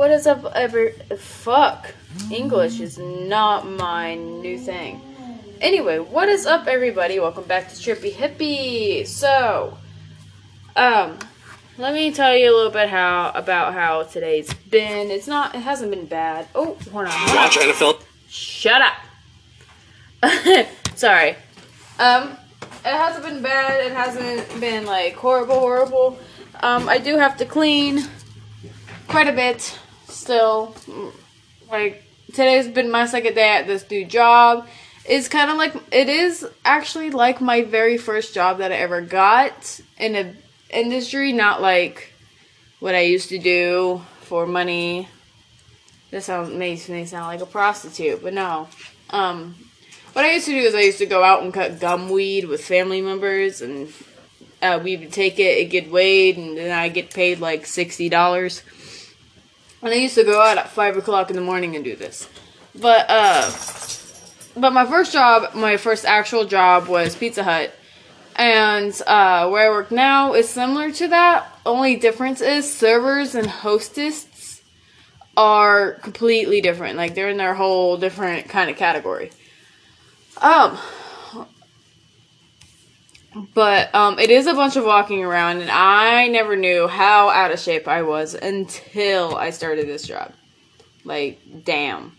What is up, ever? Fuck. English is not my new thing. Anyway, what is up, everybody? Welcome back to Trippy Hippie. So, um, let me tell you a little bit how about how today's been. It's not. It hasn't been bad. Oh, hold on. Hold Watch on. NFL. Shut up. Sorry. Um, it hasn't been bad. It hasn't been like horrible, horrible. Um, I do have to clean quite a bit still. Like today's been my second day at this new job. It's kind of like it is actually like my very first job that I ever got in a industry, not like what I used to do for money. This sounds makes me sound like a prostitute, but no. Um, what I used to do is I used to go out and cut gum weed with family members, and uh, we would take it, it get weighed, and then I get paid like sixty dollars. And I used to go out at five o'clock in the morning and do this, but uh, but my first job, my first actual job was Pizza Hut, and uh, where I work now is similar to that. Only difference is servers and hostess are completely different. Like they're in their whole different kind of category. Um, but um, it is a bunch of walking around, and I never knew how out of shape I was until I started this job. Like, damn,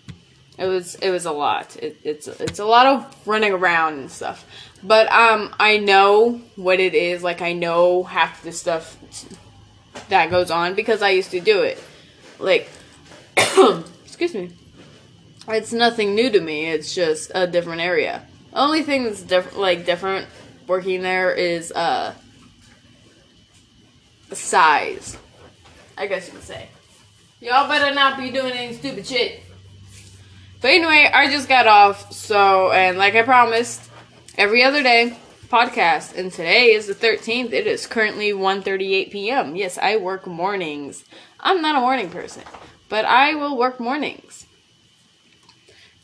it was it was a lot. It, it's it's a lot of running around and stuff. But um, I know what it is. Like, I know half the stuff that goes on because I used to do it. Like, excuse me. It's nothing new to me. It's just a different area. Only thing that's different, like different, working there is uh size. I guess you could say. Y'all better not be doing any stupid shit. But anyway, I just got off. So, and like I promised, every other day podcast. And today is the 13th. It is currently 1:38 p.m. Yes, I work mornings. I'm not a morning person, but I will work mornings.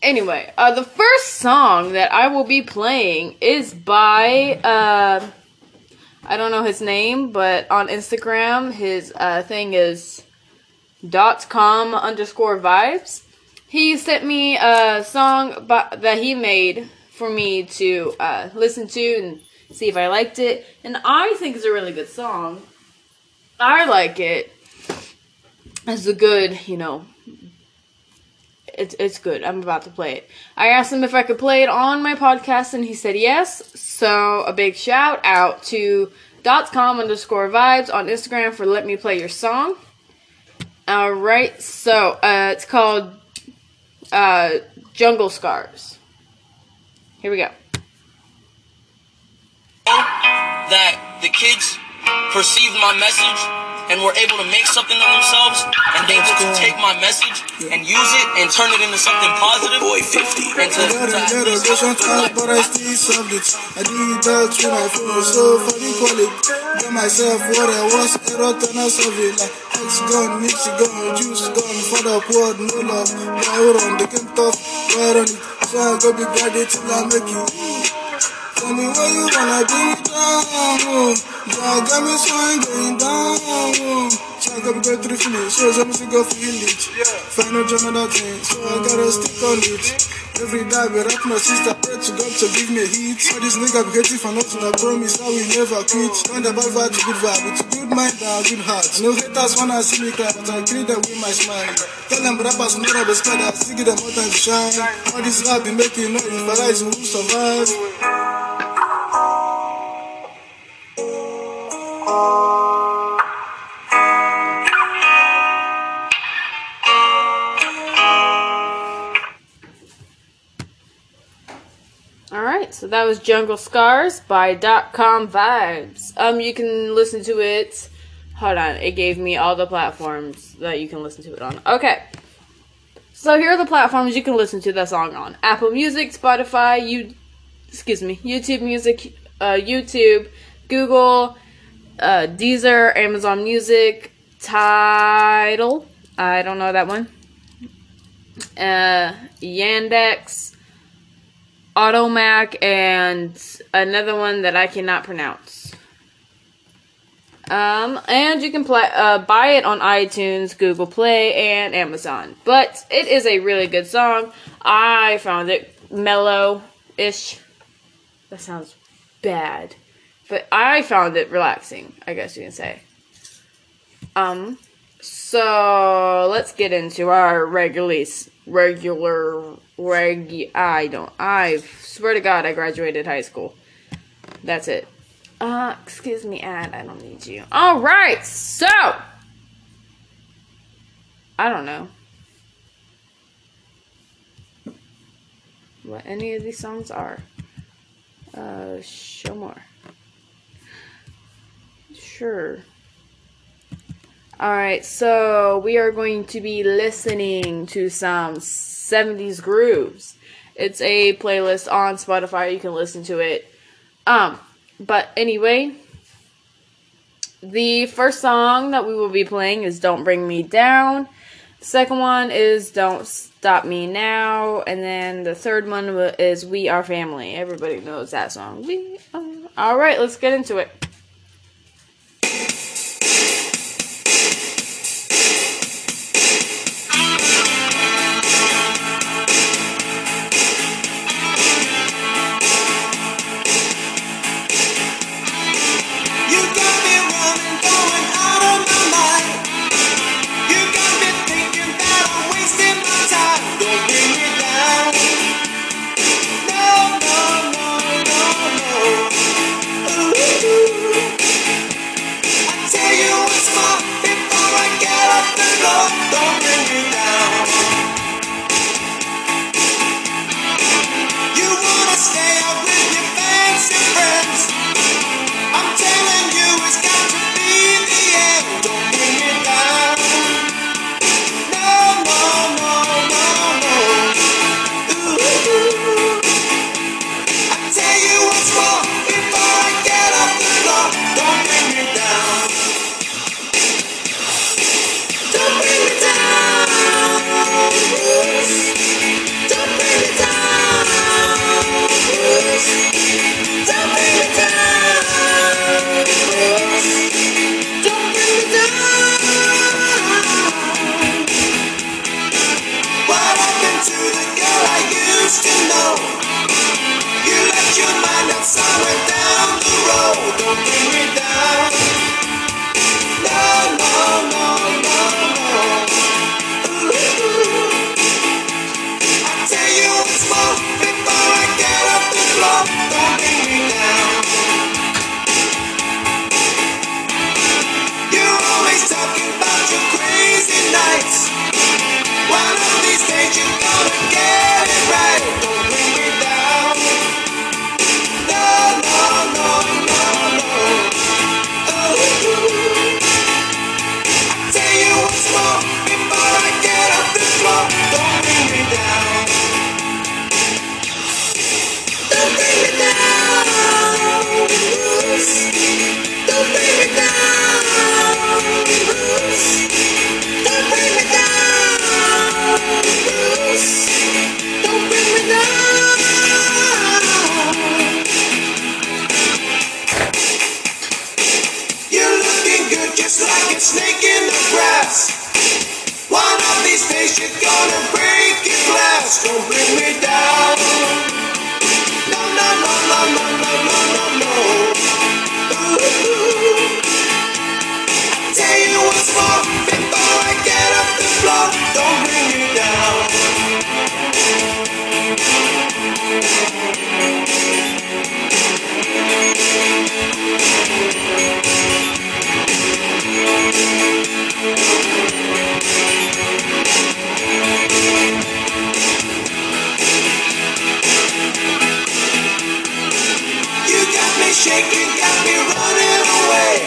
Anyway, uh, the first song that I will be playing is by uh, I don't know his name, but on Instagram his uh, thing is dot com underscore vibes. He sent me a song by, that he made for me to uh, listen to and see if I liked it, and I think it's a really good song. I like it. It's a good, you know, it's it's good. I'm about to play it. I asked him if I could play it on my podcast, and he said yes. So a big shout out to dot com underscore vibes on Instagram for let me play your song. All right, so uh, it's called uh, Jungle Scars. Here we go. that the kids perceived my message and were able to make something of themselves and they able to take my message and use it and turn it into something positive. Boy, 50. And to, to a little vision but I still solved it. I do that when I feel so funny, call it. Get myself what I was, error, then I solve it. Like X gone, Nipsey gone, juice gone, for the poor, no love. Power on the game tough, right on it. So I go be guided till I make you. Tell me where you wanna me down. Oh. Yeah, got me I'm going down. I gotta go through feeling. So I'm to go feel it. Find out another thing. So I gotta stick on it. Every day, we rap my sister, pray to God to give me a hit. All this nigga be getting for nothing, I promise I will never quit. Find a bad vibe good vibe, with good mind and good heart. No haters wanna see me cry, but I kill them with my smile. Tell them rappers no rubber spread, I see them more time to shine. All this rap be making noise, but I who survive? All right, so that was Jungle Scars by dot com vibes. Um, you can listen to it. Hold on, it gave me all the platforms that you can listen to it on. Okay, so here are the platforms you can listen to that song on: Apple Music, Spotify, you, excuse me, YouTube Music, uh, YouTube, Google, uh, Deezer, Amazon Music, Tidal. I don't know that one. Uh, Yandex, Audiomack, and another one that I cannot pronounce. Um, and you can play, uh, buy it on iTunes, Google Play, and Amazon. But it is a really good song. I found it mellow ish. That sounds bad. But I found it relaxing, I guess you can say. Um, so let's get into our regulars, regular, reg. I don't. I swear to God, I graduated high school. That's it. Uh, excuse me, ad. I don't need you. All right. So I don't know what any of these songs are. Uh, show more sure. All right, so we are going to be listening to some 70s grooves. It's a playlist on Spotify. You can listen to it. Um, but anyway, the first song that we will be playing is Don't Bring Me Down. The second one is Don't Stop Me Now. And then the third one is We Are Family. Everybody knows that song. We are. All right, let's get into it. shaking got me running away.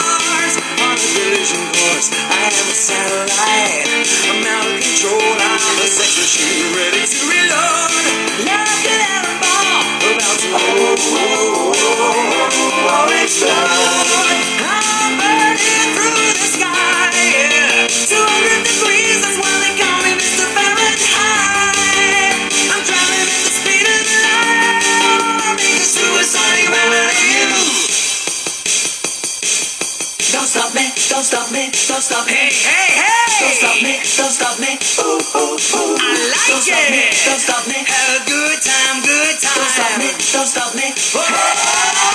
stop me. Have a good time, good time. Don't stop me, don't stop me. Whoa.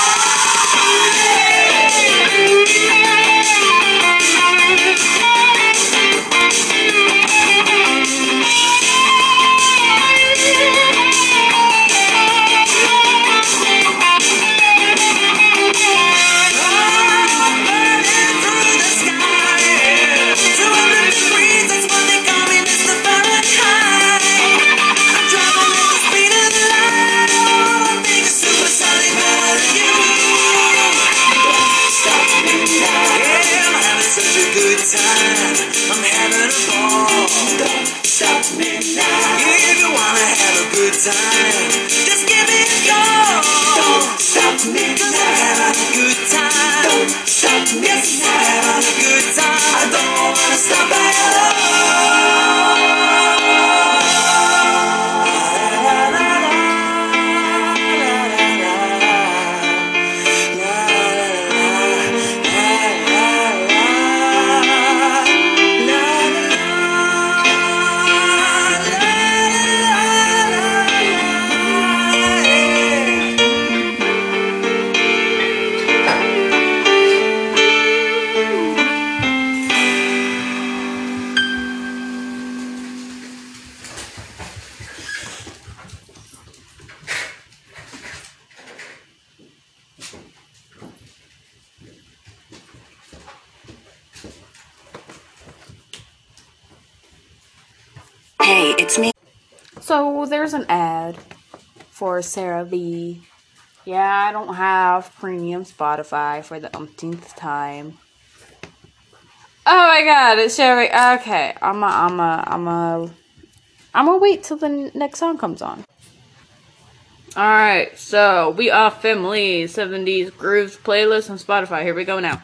me. So there's an ad for Sarah V. Yeah, I don't have premium Spotify for the umpteenth time. Oh my god, it's showing. Okay, I'm a, I'm a, I'm a, I'm gonna wait till the next song comes on. All right, so we are family 70s grooves playlist on Spotify. Here we go now.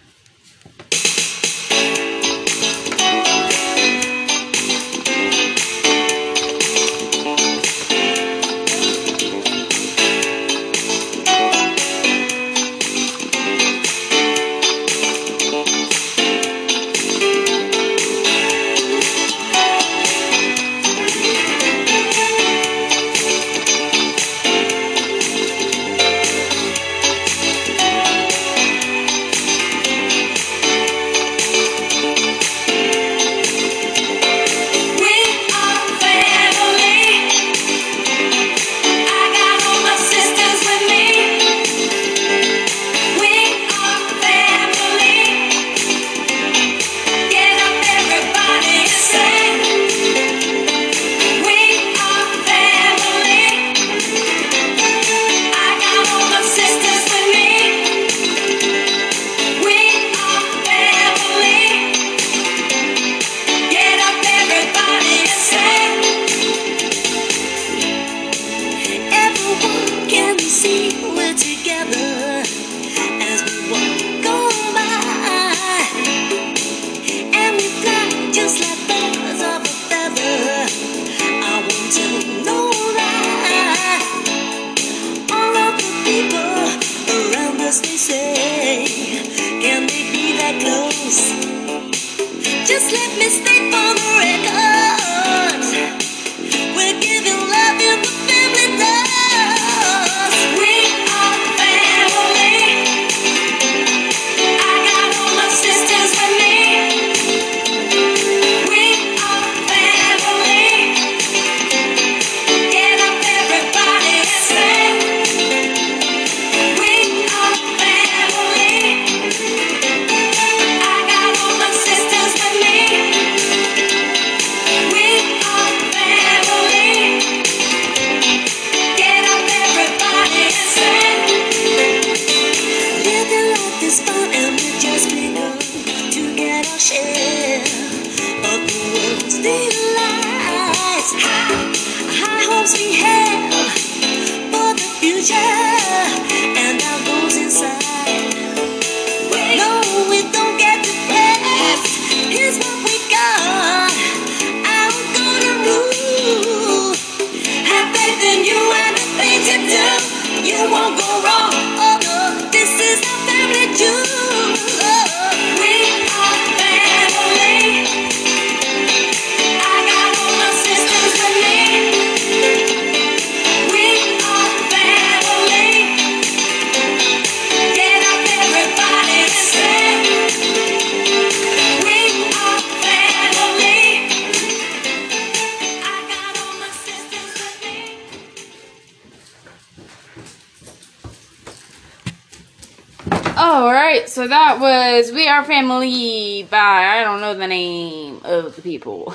so that was We Are Family by I don't know the name of the people.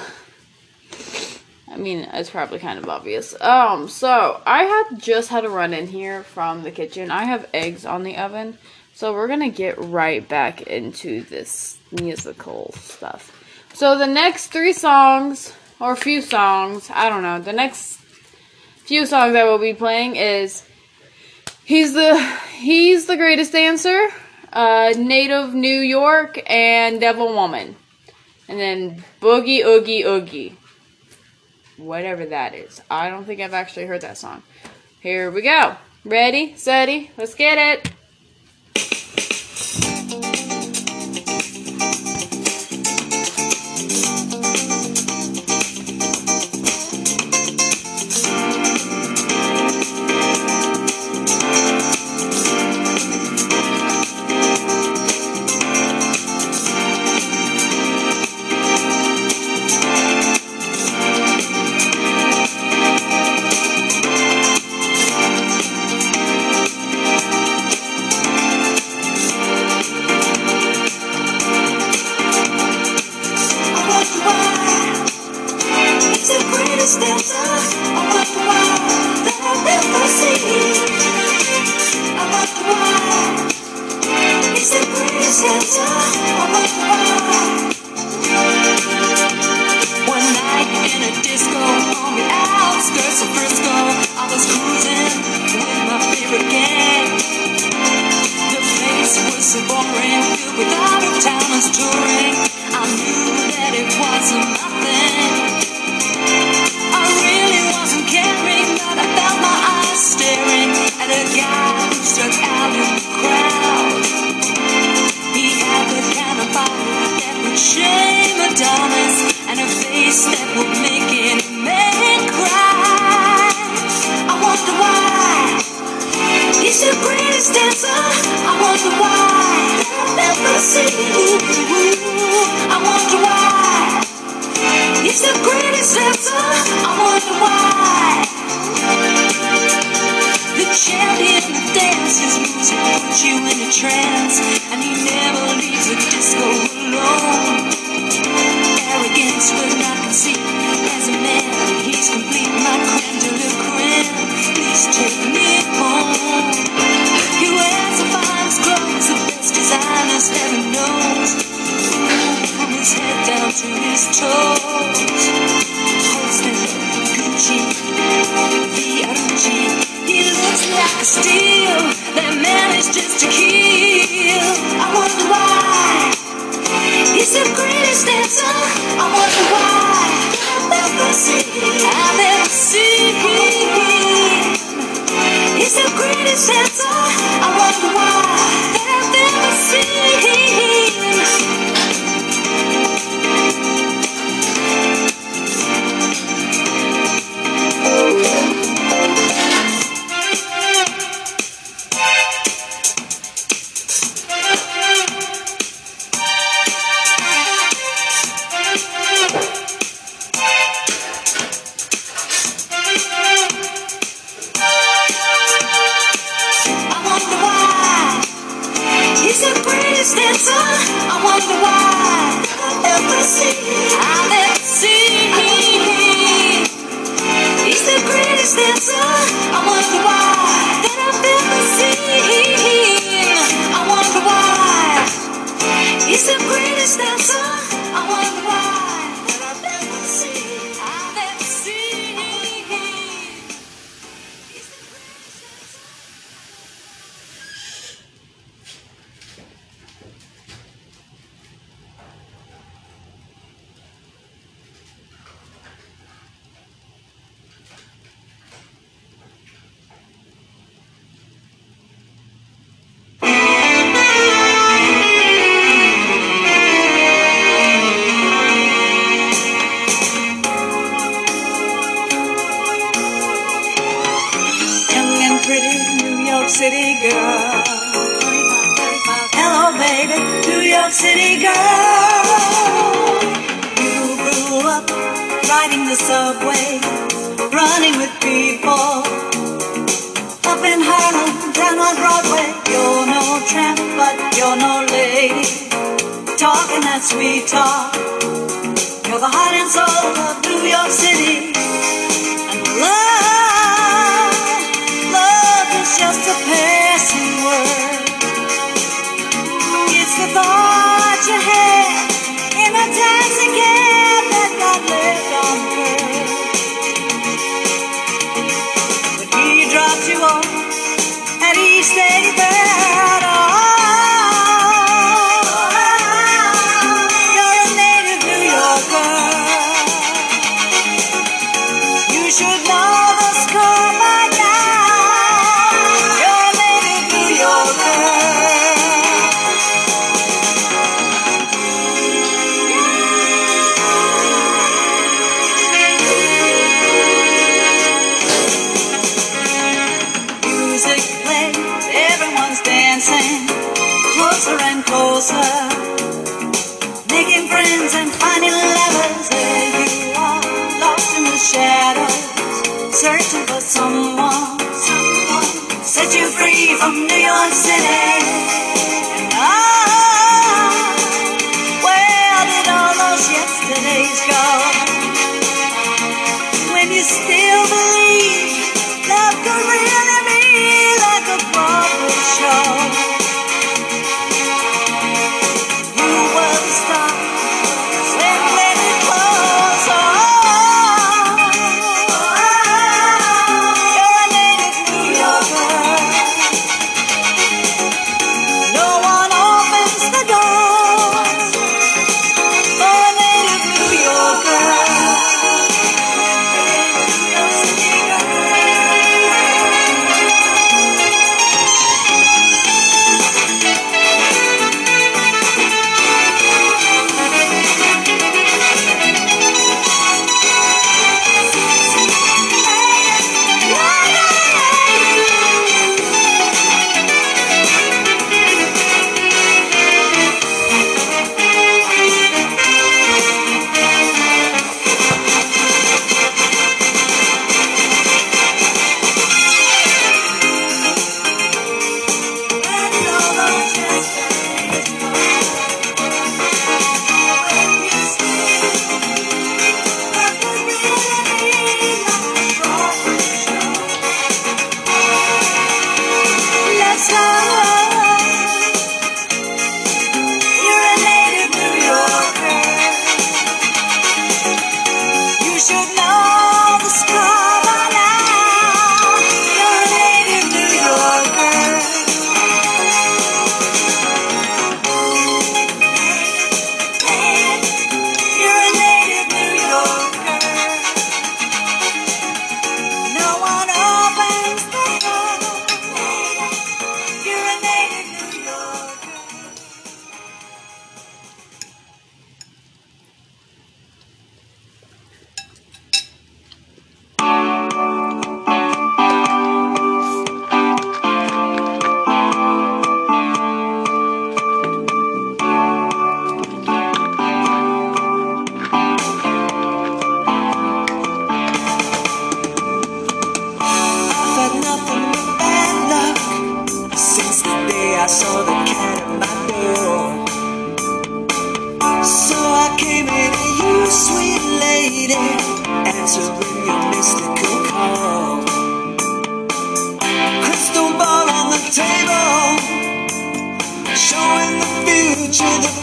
I mean, it's probably kind of obvious. Um, so I had just had a run in here from the kitchen. I have eggs on the oven. So we're gonna get right back into this musical stuff. So the next three songs or few songs, I don't know, the next few songs I will be playing is He's the He's the Greatest Dancer uh, Native New York, and Devil Woman. And then Boogie Oogie Oogie. Whatever that is. I don't think I've actually heard that song. Here we go. Ready, steady, let's get it. he's the greatest answer. I wonder why. From New York City.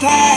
Future,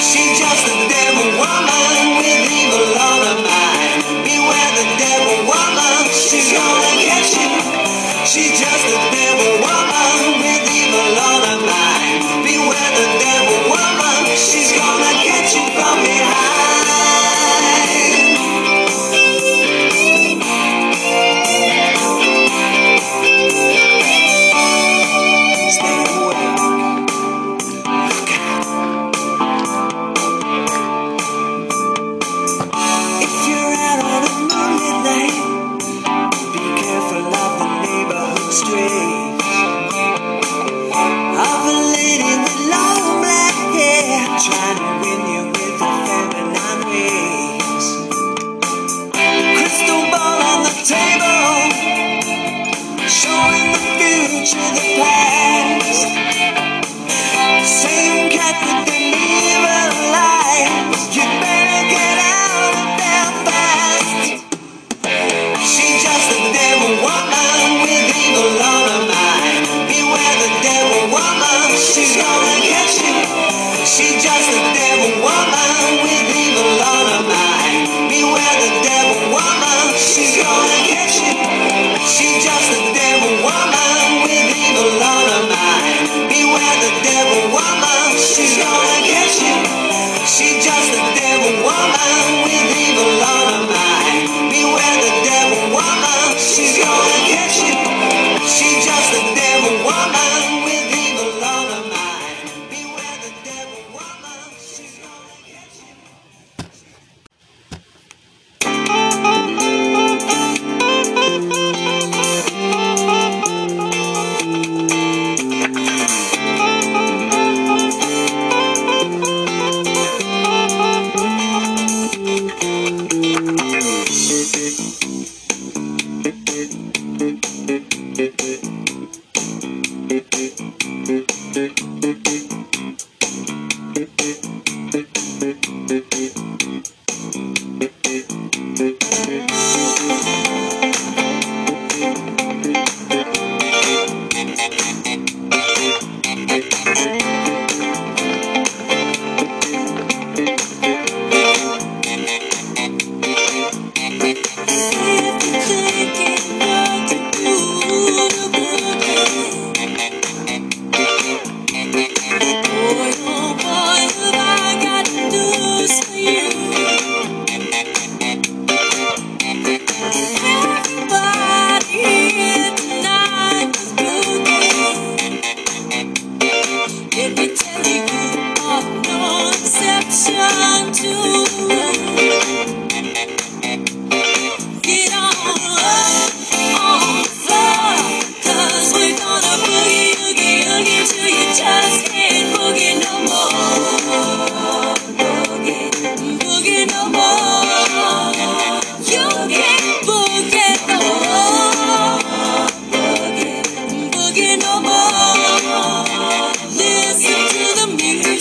She just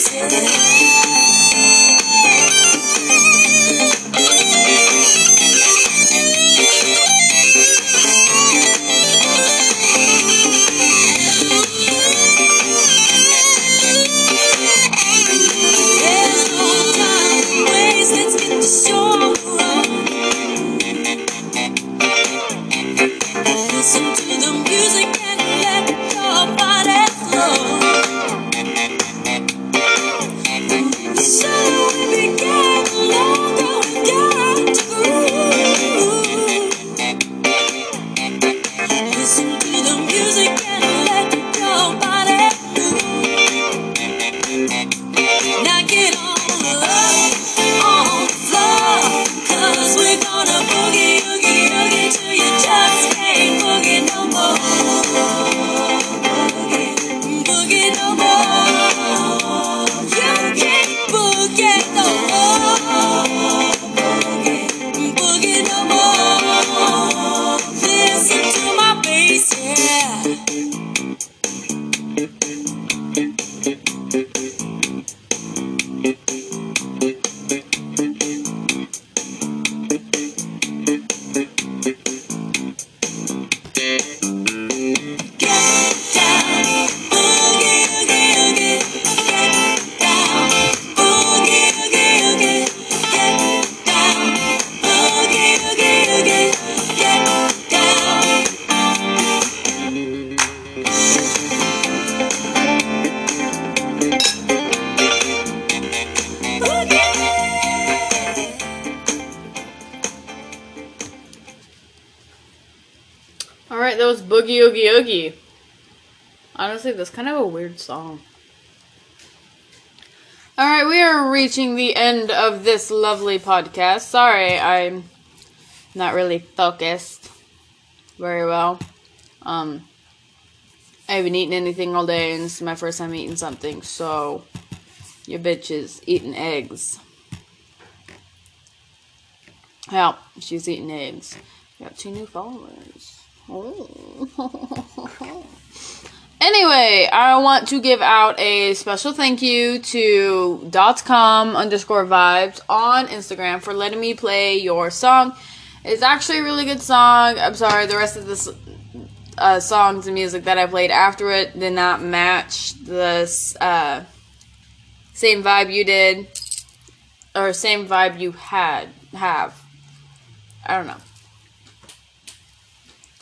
music. Song. Alright, we are reaching the end of this lovely podcast. Sorry, I'm not really focused very well. Um, I haven't eaten anything all day, and this is my first time eating something, so your bitch is eating eggs. Yeah, she's eating eggs. Got two new followers. Anyway, I want to give out a special thank you to dots.com underscore vibes on Instagram for letting me play your song. It's actually a really good song. I'm sorry, the rest of the uh, songs and music that I played after it did not match this uh, same vibe you did or same vibe you had have. I don't know.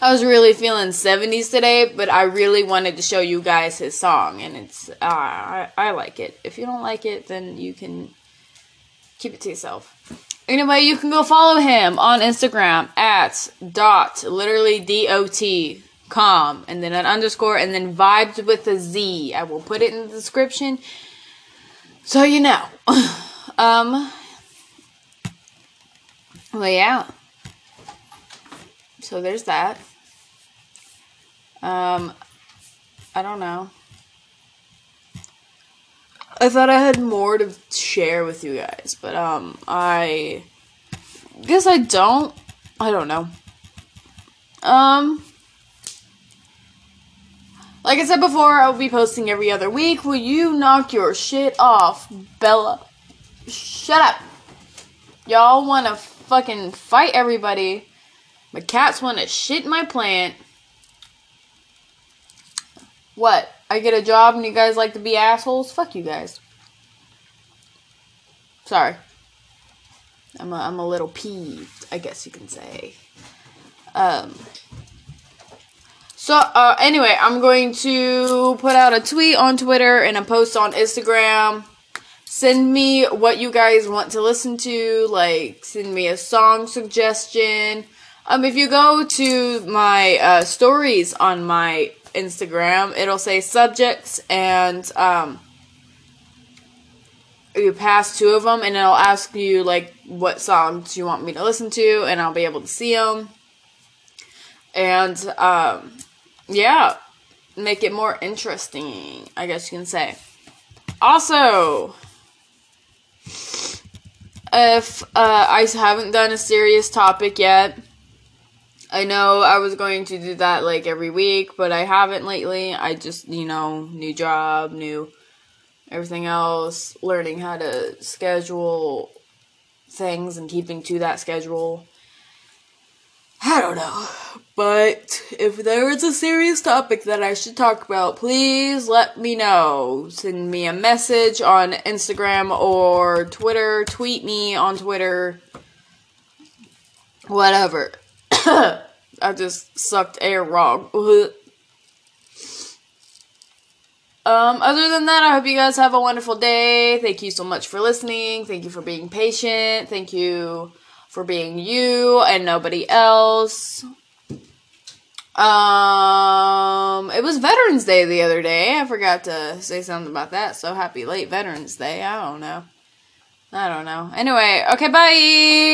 I was really feeling 70s today, but I really wanted to show you guys his song, and it's uh, I, I like it. If you don't like it, then you can keep it to yourself. Anyway, you can go follow him on Instagram at dot literally d o t com and then an underscore and then vibes with a z. I will put it in the description so you know. um. Well, yeah. So there's that. Um, I don't know. I thought I had more to share with you guys, but um, I guess I don't. I don't know. Um, like I said before, I'll be posting every other week. Will you knock your shit off, Bella? Shut up. Y'all want to fucking fight everybody. My cats want to shit my plant. What? I get a job and you guys like to be assholes? Fuck you guys. Sorry. I'm a, I'm a little peeved, I guess you can say. Um. So, uh, anyway, I'm going to put out a tweet on Twitter and a post on Instagram. Send me what you guys want to listen to. Like, send me a song suggestion. Um, if you go to my uh, stories on my Instagram, it'll say subjects and um, you pass two of them, and it'll ask you like what songs you want me to listen to, and I'll be able to see them. And um, yeah, make it more interesting, I guess you can say. Also, if uh, I haven't done a serious topic yet, I know I was going to do that like every week, but I haven't lately. I just, you know, new job, new everything else, learning how to schedule things and keeping to that schedule. I don't know. But if there is a serious topic that I should talk about, please let me know. Send me a message on Instagram or Twitter, tweet me on Twitter, whatever. I just sucked air wrong. Um, other than that, I hope you guys have a wonderful day. Thank you so much for listening. Thank you for being patient. Thank you for being you and nobody else. Um, it was Veterans Day the other day. I forgot to say something about that. So happy late Veterans Day. I don't know. I don't know. Anyway, okay, bye.